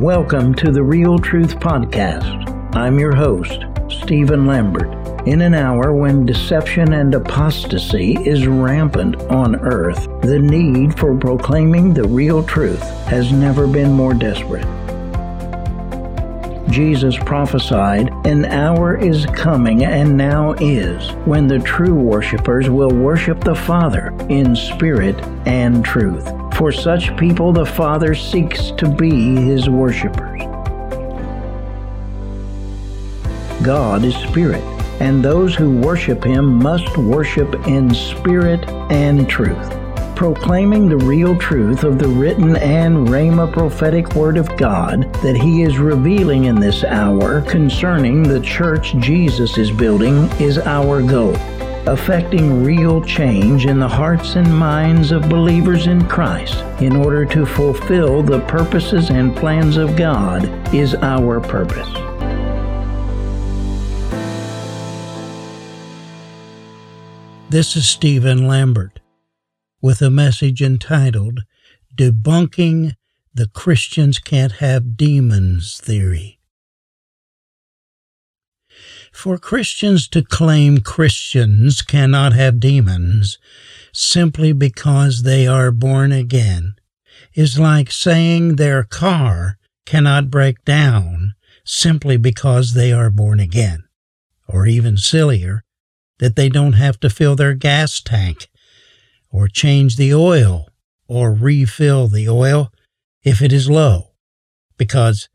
Welcome to the Real Truth Podcast. I'm your host, Stephen Lambert. In an hour when deception and apostasy is rampant on earth, the need for proclaiming the real truth has never been more desperate. Jesus prophesied, An hour is coming and now is, when the true worshippers will worship the Father in spirit and truth. For such people, the Father seeks to be his worshippers. God is spirit, and those who worship him must worship in spirit and truth proclaiming the real truth of the written and Rhema prophetic word of God that He is revealing in this hour concerning the church Jesus is building is our goal. Affecting real change in the hearts and minds of believers in Christ in order to fulfill the purposes and plans of God is our purpose. This is Stephen Lambert with a message entitled Debunking the Christians Can't Have Demons Theory. For Christians to claim Christians cannot have demons simply because they are born again. Is like saying their car cannot break down simply because they are born again, or even sillier, that they don't have to fill their gas tank or change the oil or refill the oil if it is low because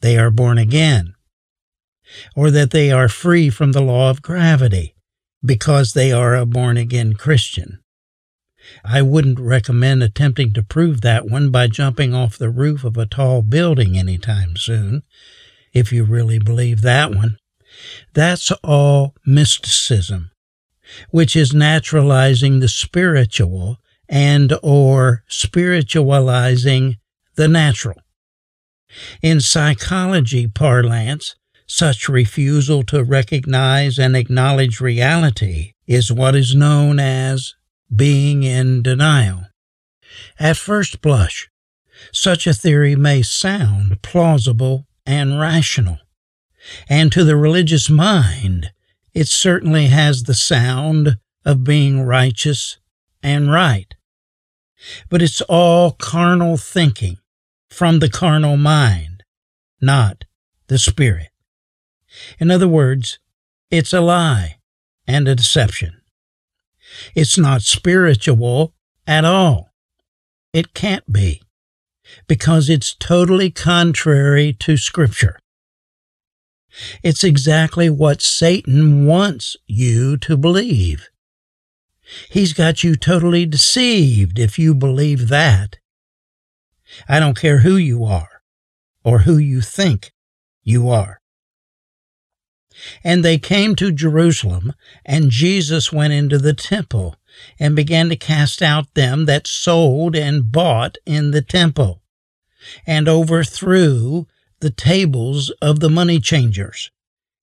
they are born again, or that they are free from the law of gravity because they are a born again Christian. I wouldn't recommend attempting to prove that one by jumping off the roof of a tall building anytime soon, if you really believe that one. That's all mysticism which is naturalizing the spiritual and or spiritualizing the natural. In psychology parlance, such refusal to recognize and acknowledge reality is what is known as being in denial. At first blush, such a theory may sound plausible and rational, and to the religious mind, it certainly has the sound of being righteous and right. But it's all carnal thinking from the carnal mind, not the spirit. In other words, it's a lie and a deception. It's not spiritual at all. It can't be because it's totally contrary to Scripture. It's exactly what Satan wants you to believe. He's got you totally deceived if you believe that. I don't care who you are or who you think you are. And they came to Jerusalem, and Jesus went into the temple and began to cast out them that sold and bought in the temple, and overthrew the tables of the money changers,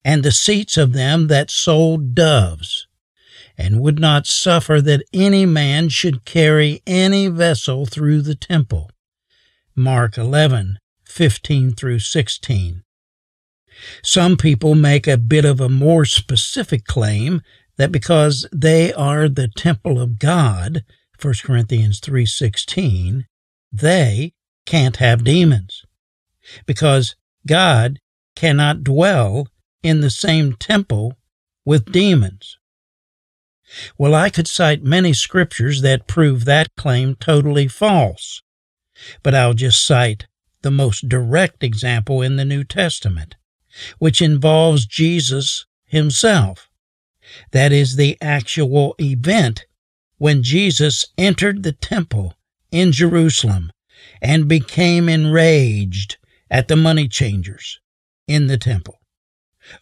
and the seats of them that sold doves, and would not suffer that any man should carry any vessel through the temple. Mark 11, 15 through 16. Some people make a bit of a more specific claim that because they are the temple of God, 1 Corinthians 3:16, they can't have demons because God cannot dwell in the same temple with demons. Well, I could cite many scriptures that prove that claim totally false, but I'll just cite the most direct example in the New Testament, which involves Jesus himself. That is the actual event when Jesus entered the temple in Jerusalem and became enraged at the money changers in the temple,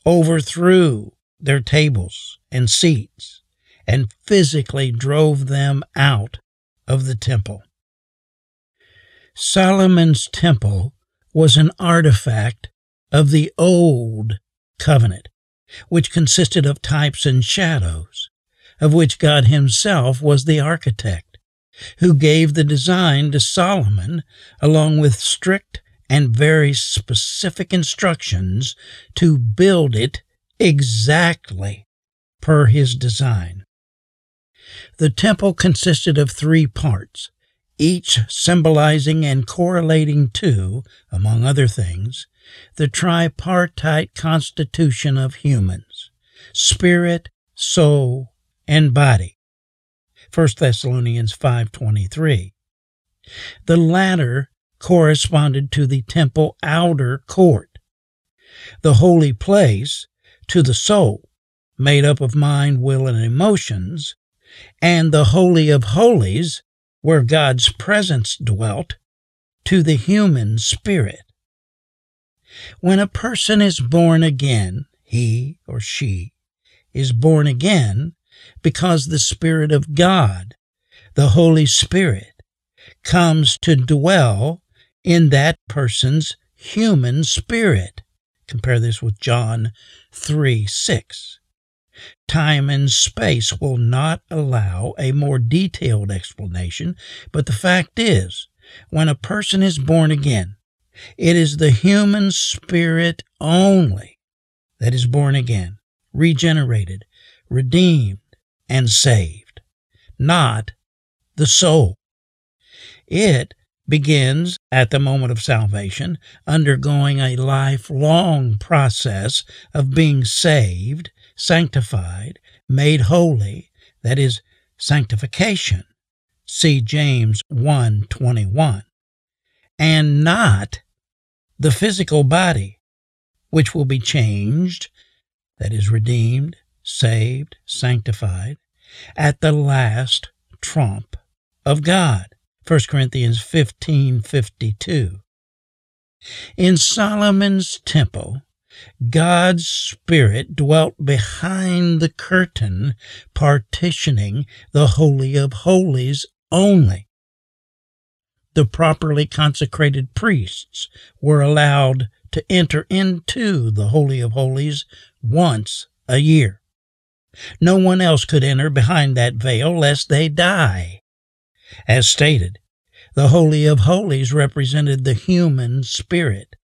overthrew their tables and seats, and physically drove them out of the temple. Solomon's temple was an artifact of the old covenant, which consisted of types and shadows, of which God Himself was the architect, who gave the design to Solomon along with strict and very specific instructions to build it exactly per his design. The temple consisted of three parts, each symbolizing and correlating to, among other things, the tripartite constitution of humans spirit, soul, and body. 1 Thessalonians 5:23. The latter corresponded to the temple outer court, the holy place to the soul, made up of mind, will, and emotions, and the Holy of Holies, where God's presence dwelt, to the human spirit. When a person is born again, he or she is born again because the Spirit of God, the Holy Spirit, comes to dwell in that person's human spirit. Compare this with John 3 6. Time and space will not allow a more detailed explanation, but the fact is, when a person is born again, it is the human spirit only that is born again, regenerated, redeemed, and saved, not the soul. It begins at the moment of salvation, undergoing a lifelong process of being saved, sanctified, made holy, that is sanctification. See James 1:21. And not the physical body, which will be changed, that is redeemed, saved, sanctified, at the last trump of God. 1 Corinthians 15:52. In Solomon's temple, God's Spirit dwelt behind the curtain, partitioning the Holy of Holies only. The properly consecrated priests were allowed to enter into the Holy of Holies once a year. No one else could enter behind that veil lest they die. As stated, the Holy of Holies represented the human spirit.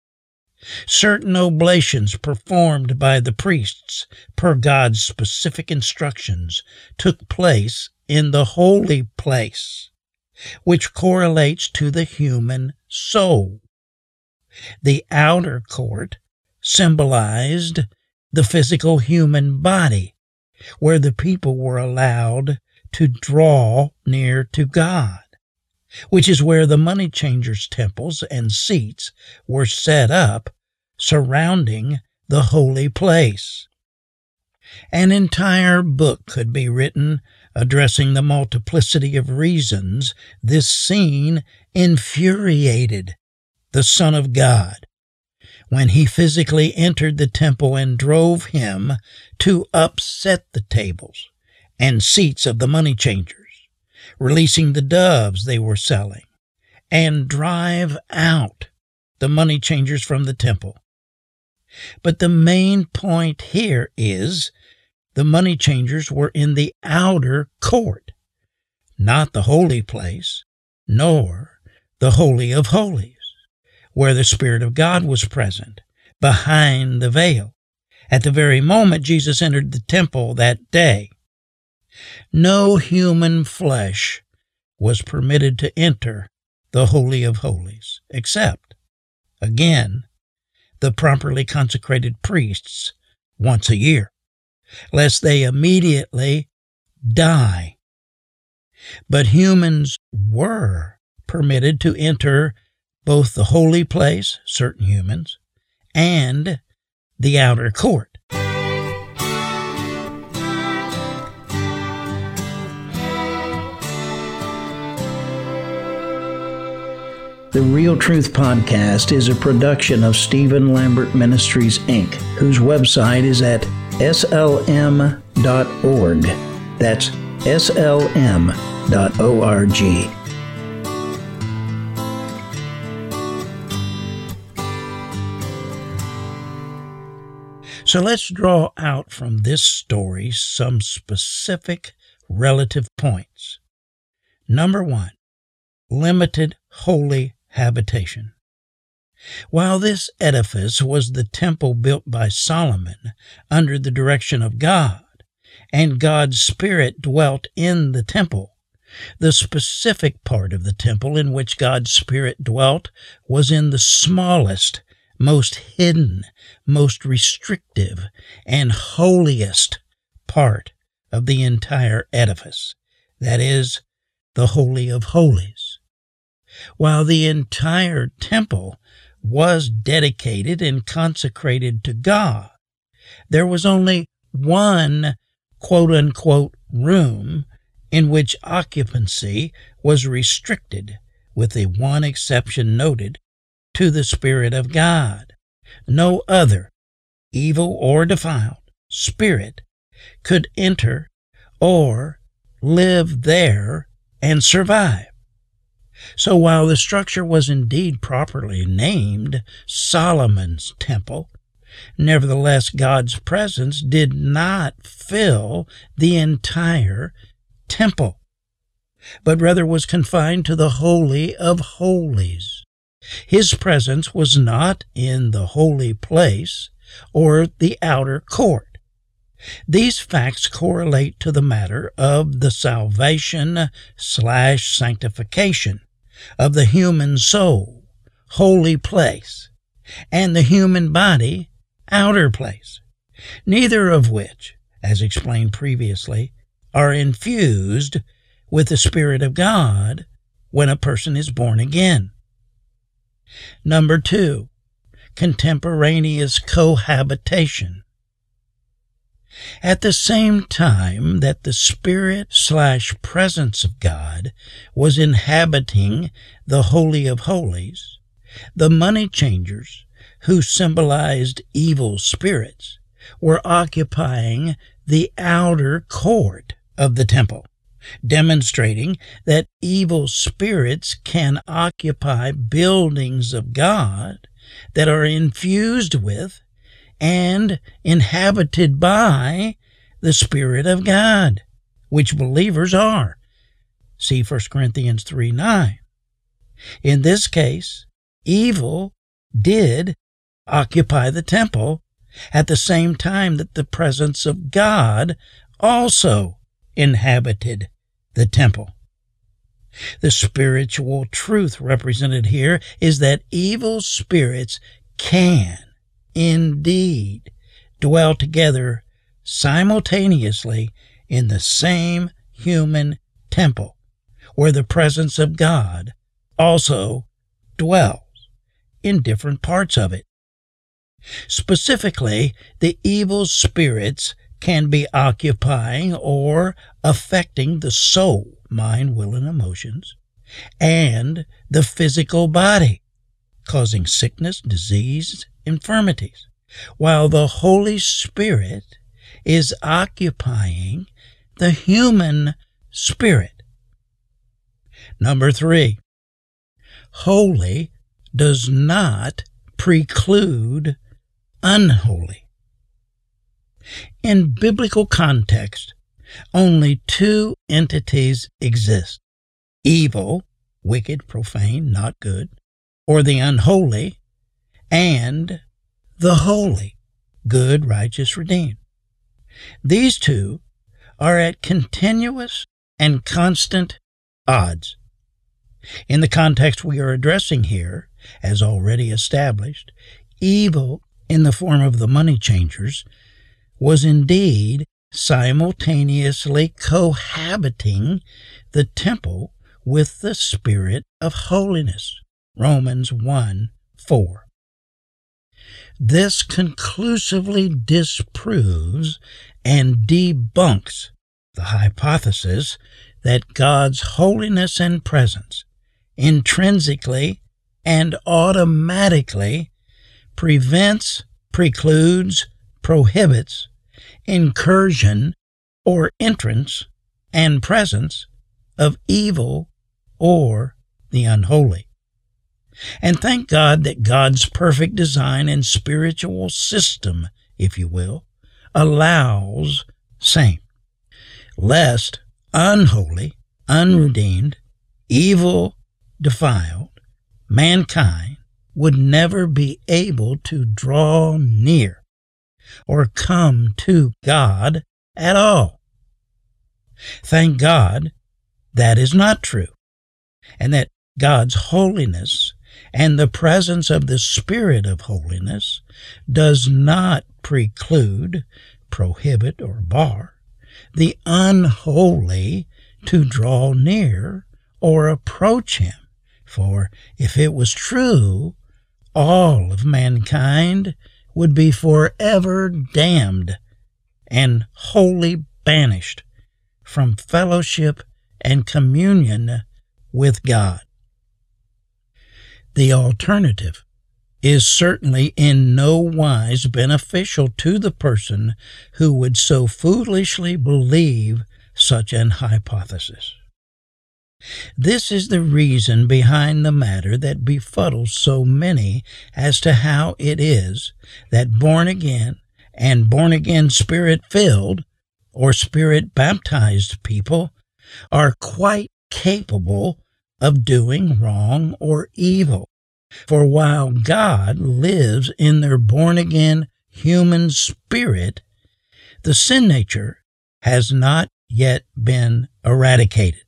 Certain oblations performed by the priests, per God's specific instructions, took place in the holy place, which correlates to the human soul. The outer court symbolized the physical human body, where the people were allowed to draw near to God, which is where the money changers' temples and seats were set up surrounding the holy place. An entire book could be written addressing the multiplicity of reasons this scene infuriated the Son of God when he physically entered the temple and drove him to upset the tables and seats of the money changers, releasing the doves they were selling, and drive out the money changers from the temple. But the main point here is the money changers were in the outer court, not the holy place, nor the Holy of Holies, where the Spirit of God was present, behind the veil, at the very moment Jesus entered the temple that day. No human flesh was permitted to enter the Holy of Holies, except, again, the properly consecrated priests once a year, lest they immediately die. But humans were permitted to enter both the holy place, certain humans, and the outer court. The Real Truth Podcast is a production of Stephen Lambert Ministries, Inc., whose website is at slm.org. That's slm.org. So let's draw out from this story some specific relative points. Number one, limited holy habitation. While this edifice was the temple built by Solomon under the direction of God, and God's Spirit dwelt in the temple, the specific part of the temple in which God's Spirit dwelt was in the smallest, most hidden, most restrictive, and holiest part of the entire edifice, that is, the Holy of Holies. While the entire temple was dedicated and consecrated to God, there was only one quote unquote room in which occupancy was restricted, with the one exception noted, to the Spirit of God. No other, evil or defiled, spirit could enter or live there and survive. So while the structure was indeed properly named Solomon's Temple, nevertheless God's presence did not fill the entire temple, but rather was confined to the Holy of Holies. His presence was not in the holy place or the outer court. These facts correlate to the matter of the salvation slash sanctification of the human soul, holy place, and the human body, outer place, neither of which, as explained previously, are infused with the Spirit of God when a person is born again. Number two, contemporaneous cohabitation. At the same time that the Spirit slash presence of God was inhabiting the Holy of Holies, the money changers, who symbolized evil spirits, were occupying the outer court of the temple, demonstrating that evil spirits can occupy buildings of God that are infused with and inhabited by the Spirit of God, which believers are. See 1 Corinthians 3 9. In this case, evil did occupy the temple at the same time that the presence of God also inhabited the temple. The spiritual truth represented here is that evil spirits can indeed dwell together simultaneously in the same human temple, where the presence of God also dwells in different parts of it. Specifically, the evil spirits can be occupying or affecting the soul, mind, will, and emotions, and the physical body, causing sickness, disease, infirmities, while the Holy Spirit is occupying the human spirit. Number three, holy does not preclude unholy. In biblical context, only two entities exist evil, wicked, profane, not good, or the unholy, and the holy, good, righteous, redeemed. These two are at continuous and constant odds. In the context we are addressing here, as already established, evil in the form of the money changers was indeed simultaneously cohabiting the temple with the Spirit of holiness. Romans 1 4. This conclusively disproves and debunks the hypothesis that God's holiness and presence intrinsically and automatically prevents, precludes, prohibits incursion or entrance and presence of evil or the unholy. And thank God that God's perfect design and spiritual system, if you will, allows same, lest unholy, unredeemed, evil, defiled, mankind would never be able to draw near or come to God at all. Thank God that is not true, and that God's holiness and the presence of the Spirit of holiness does not preclude, prohibit, or bar the unholy to draw near or approach Him. For if it was true, all of mankind would be forever damned and wholly banished from fellowship and communion with God. The alternative is certainly in no wise beneficial to the person who would so foolishly believe such an hypothesis. This is the reason behind the matter that befuddles so many as to how it is that born again and born again spirit filled or spirit baptized people are quite capable of doing wrong or evil. For while God lives in their born again human spirit, the sin nature has not yet been eradicated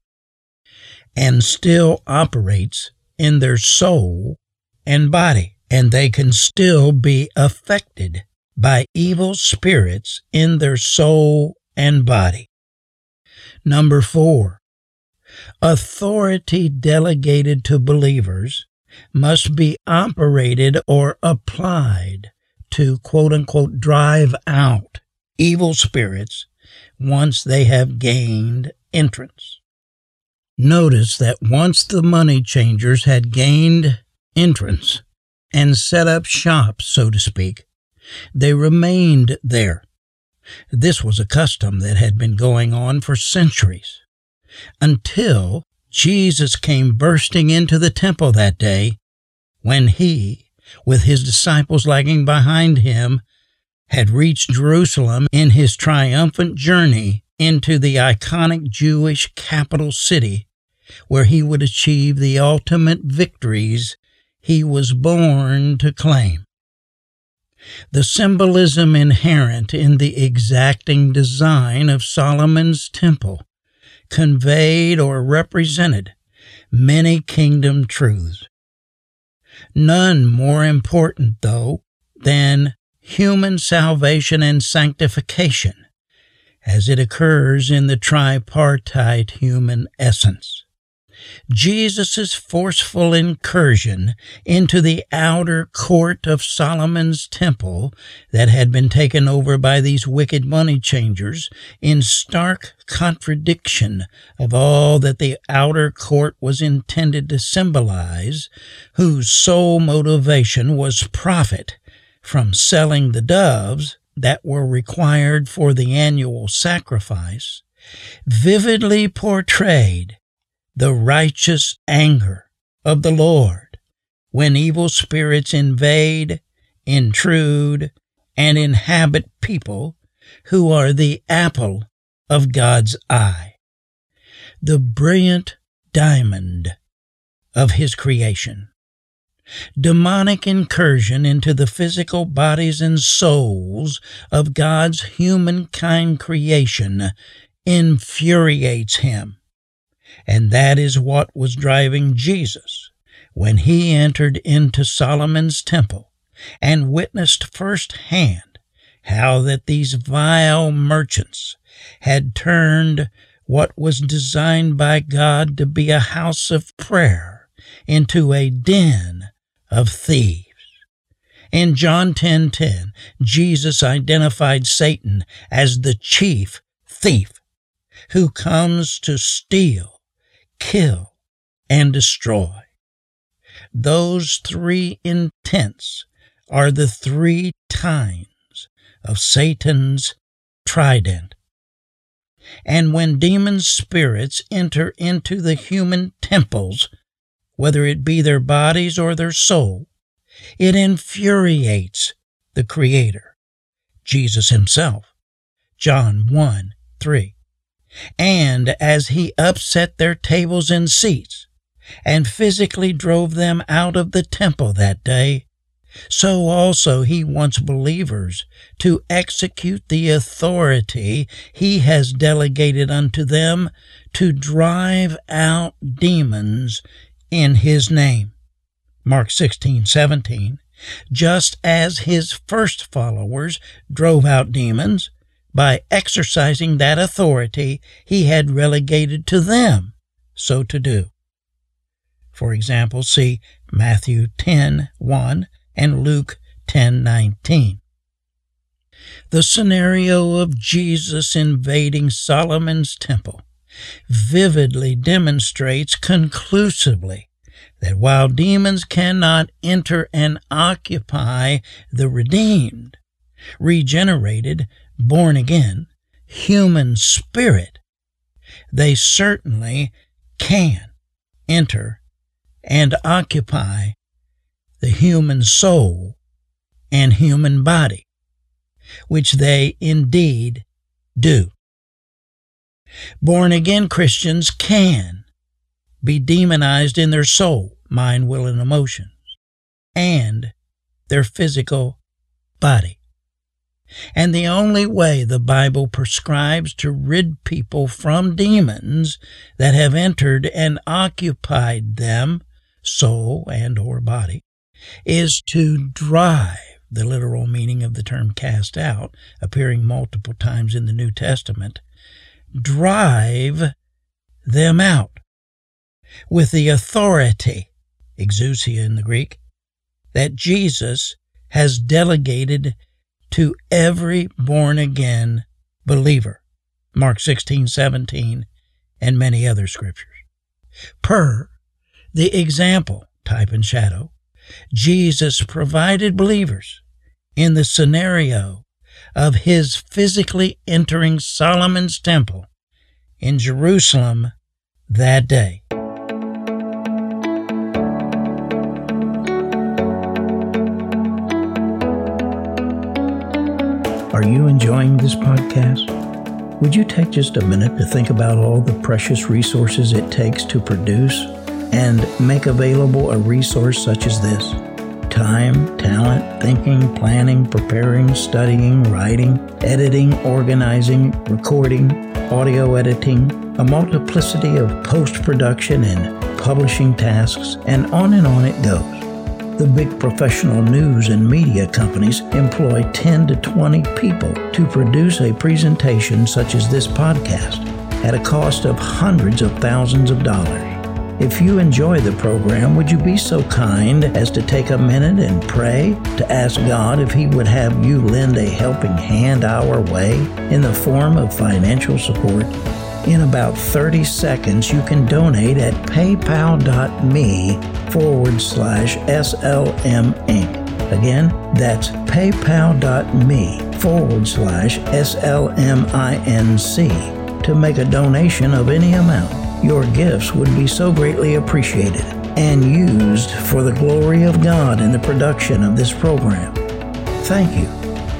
and still operates in their soul and body, and they can still be affected by evil spirits in their soul and body. Number four, authority delegated to believers must be operated or applied to quote unquote drive out evil spirits once they have gained entrance. Notice that once the money changers had gained entrance and set up shop, so to speak, they remained there. This was a custom that had been going on for centuries until Jesus came bursting into the temple that day when he, with his disciples lagging behind him, had reached Jerusalem in his triumphant journey into the iconic Jewish capital city where he would achieve the ultimate victories he was born to claim. The symbolism inherent in the exacting design of Solomon's temple conveyed or represented many kingdom truths. None more important, though, than human salvation and sanctification as it occurs in the tripartite human essence. Jesus' forceful incursion into the outer court of Solomon's temple that had been taken over by these wicked money changers in stark contradiction of all that the outer court was intended to symbolize, whose sole motivation was profit from selling the doves that were required for the annual sacrifice, vividly portrayed the righteous anger of the Lord when evil spirits invade, intrude, and inhabit people who are the apple of God's eye, the brilliant diamond of His creation. Demonic incursion into the physical bodies and souls of God's humankind creation infuriates Him and that is what was driving Jesus when he entered into Solomon's temple and witnessed firsthand how that these vile merchants had turned what was designed by God to be a house of prayer into a den of thieves. In John 10:10, 10, 10, Jesus identified Satan as the chief thief who comes to steal, kill, and destroy. Those three intents are the three tines of Satan's trident. And when demon spirits enter into the human temples, whether it be their bodies or their soul, it infuriates the Creator, Jesus Himself. John 1 3. And as he upset their tables and seats, and physically drove them out of the temple that day, so also he wants believers to execute the authority he has delegated unto them to drive out demons in his name. Mark 16, 17. Just as his first followers drove out demons by exercising that authority he had relegated to them so to do. For example, see Matthew 10, 1 and Luke 10:19. The scenario of Jesus invading Solomon's temple vividly demonstrates conclusively that while demons cannot enter and occupy the redeemed, regenerated, born again, human spirit, they certainly can enter and occupy the human soul and human body, which they indeed do. Born again Christians can be demonized in their soul, mind, will, and emotions, and their physical body. And the only way the Bible prescribes to rid people from demons that have entered and occupied them, soul and or body, is to drive, the literal meaning of the term cast out, appearing multiple times in the New Testament, drive them out with the authority, exousia in the Greek, that Jesus has delegated to every born again believer. Mark 16, 17, and many other scriptures. Per the example, type and shadow, Jesus provided believers in the scenario of his physically entering Solomon's temple in Jerusalem that day. Are you enjoying this podcast? Would you take just a minute to think about all the precious resources it takes to produce and make available a resource such as this. Time, talent, thinking, planning, preparing, studying, writing, editing, organizing, recording, audio editing, a multiplicity of post production and publishing tasks, and on and on it goes. The big professional news and media companies employ 10 to 20 people to produce a presentation such as this podcast at a cost of hundreds of thousands of dollars. If you enjoy the program, would you be so kind as to take a minute and pray to ask God if He would have you lend a helping hand our way in the form of financial support? In about 30 seconds, you can donate at paypal.me forward slash SLM Inc. Again, that's paypal.me forward slash SLMINC to make a donation of any amount. Your gifts would be so greatly appreciated and used for the glory of God in the production of this program. Thank you,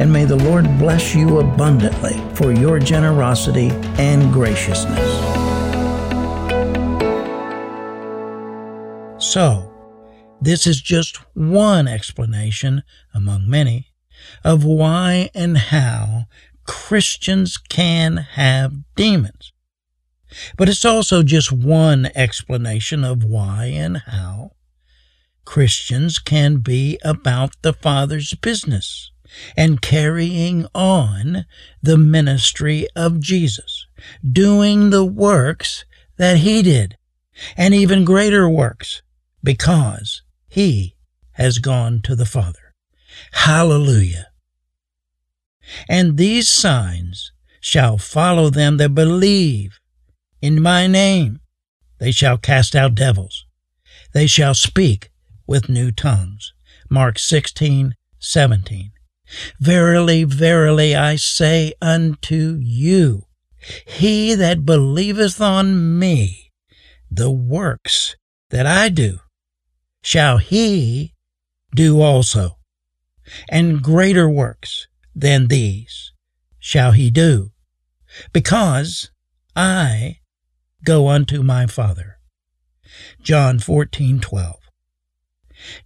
and may the Lord bless you abundantly for your generosity and graciousness. So, this is just one explanation among many of why and how Christians can have demons. But it's also just one explanation of why and how Christians can be about the Father's business and carrying on the ministry of Jesus, doing the works that He did, and even greater works, because He has gone to the Father. Hallelujah. And these signs shall follow them that believe in my name they shall cast out devils. They shall speak with new tongues. Mark 16, 17. Verily, verily, I say unto you, he that believeth on me, the works that I do, shall he do also. And greater works than these shall he do, because I go unto my Father. John 14 12.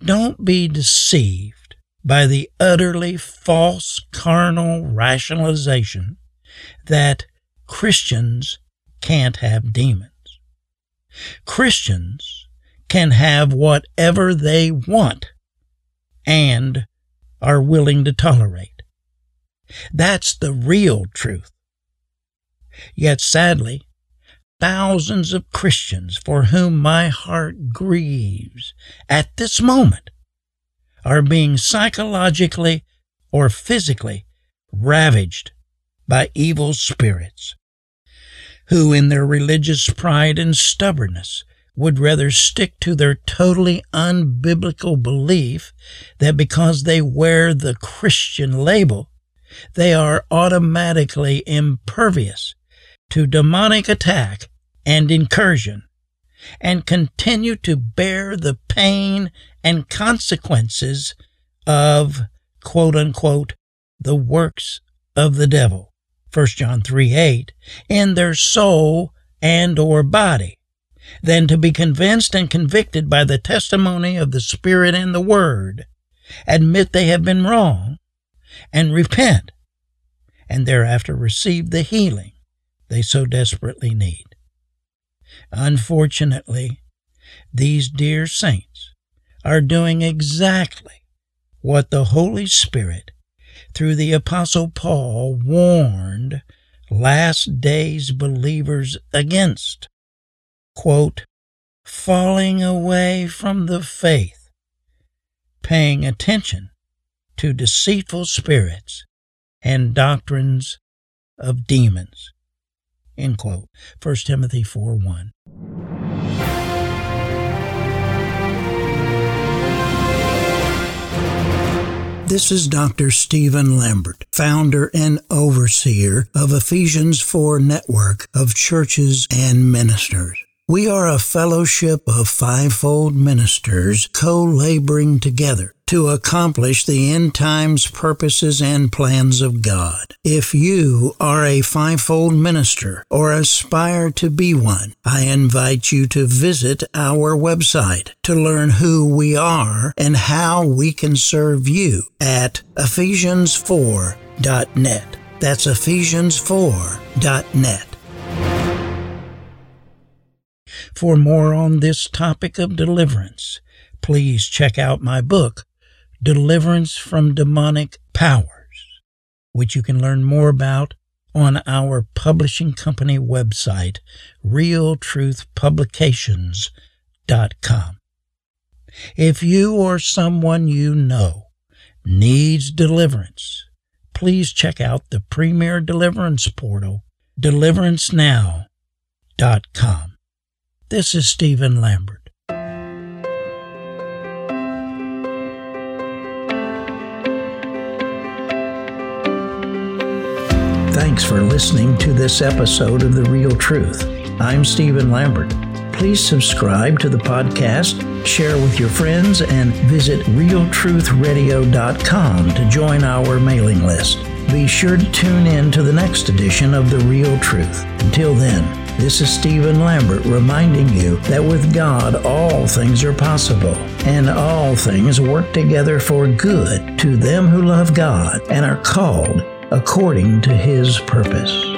Don't be deceived by the utterly false carnal rationalization that Christians can't have demons. Christians can have whatever they want and are willing to tolerate. That's the real truth. Yet sadly, thousands of Christians for whom my heart grieves at this moment are being psychologically or physically ravaged by evil spirits, who in their religious pride and stubbornness would rather stick to their totally unbiblical belief that because they wear the Christian label, they are automatically impervious to demonic attack and incursion, and continue to bear the pain and consequences of quote unquote the works of the devil. 1 john 3 8 in their soul and or body than to be convinced and convicted by the testimony of the spirit and the word admit they have been wrong and repent and thereafter receive the healing they so desperately need. Unfortunately, these dear saints are doing exactly what the Holy Spirit, through the Apostle Paul, warned last days believers against. Quote, falling away from the faith, paying attention to deceitful spirits and doctrines of demons. End quote. 1 Timothy 4 1. This is Dr. Stephen Lambert, founder and overseer of Ephesians 4 Network of Churches and Ministers. We are a fellowship of fivefold ministers co laboring together to accomplish the end times purposes and plans of God. If you are a fivefold minister or aspire to be one, I invite you to visit our website to learn who we are and how we can serve you at Ephesians4.net. That's Ephesians4.net. For more on this topic of deliverance, please check out my book, Deliverance from Demonic Powers, which you can learn more about on our publishing company website, realtruthpublications.com. If you or someone you know needs deliverance, please check out the premier deliverance portal, deliverancenow.com. This is Stephen Lambert. Thanks for listening to this episode of The Real Truth. I'm Stephen Lambert. Please subscribe to the podcast, share with your friends, and visit realtruthradio.com to join our mailing list. Be sure to tune in to the next edition of The Real Truth. Until then, this is Stephen Lambert reminding you that with God all things are possible, and all things work together for good to them who love God and are called according to his purpose.